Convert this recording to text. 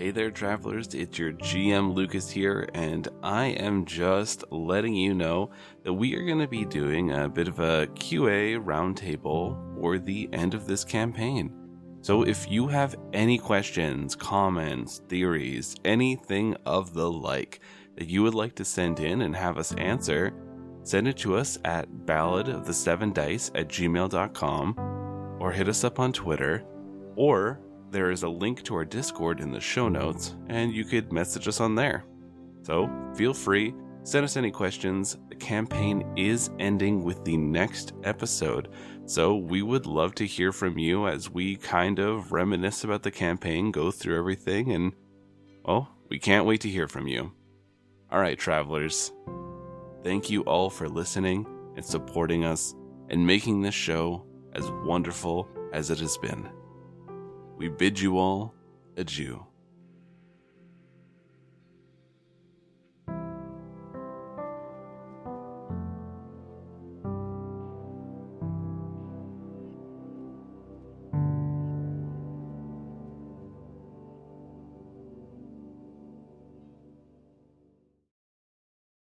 Hey there, travelers. It's your GM Lucas here, and I am just letting you know that we are going to be doing a bit of a QA roundtable for the end of this campaign. So if you have any questions, comments, theories, anything of the like that you would like to send in and have us answer, send it to us at ballad dice at gmail.com or hit us up on Twitter or there is a link to our Discord in the show notes, and you could message us on there. So feel free, send us any questions. The campaign is ending with the next episode, so we would love to hear from you as we kind of reminisce about the campaign, go through everything, and well, we can't wait to hear from you. All right, travelers. Thank you all for listening and supporting us and making this show as wonderful as it has been we bid you all adieu.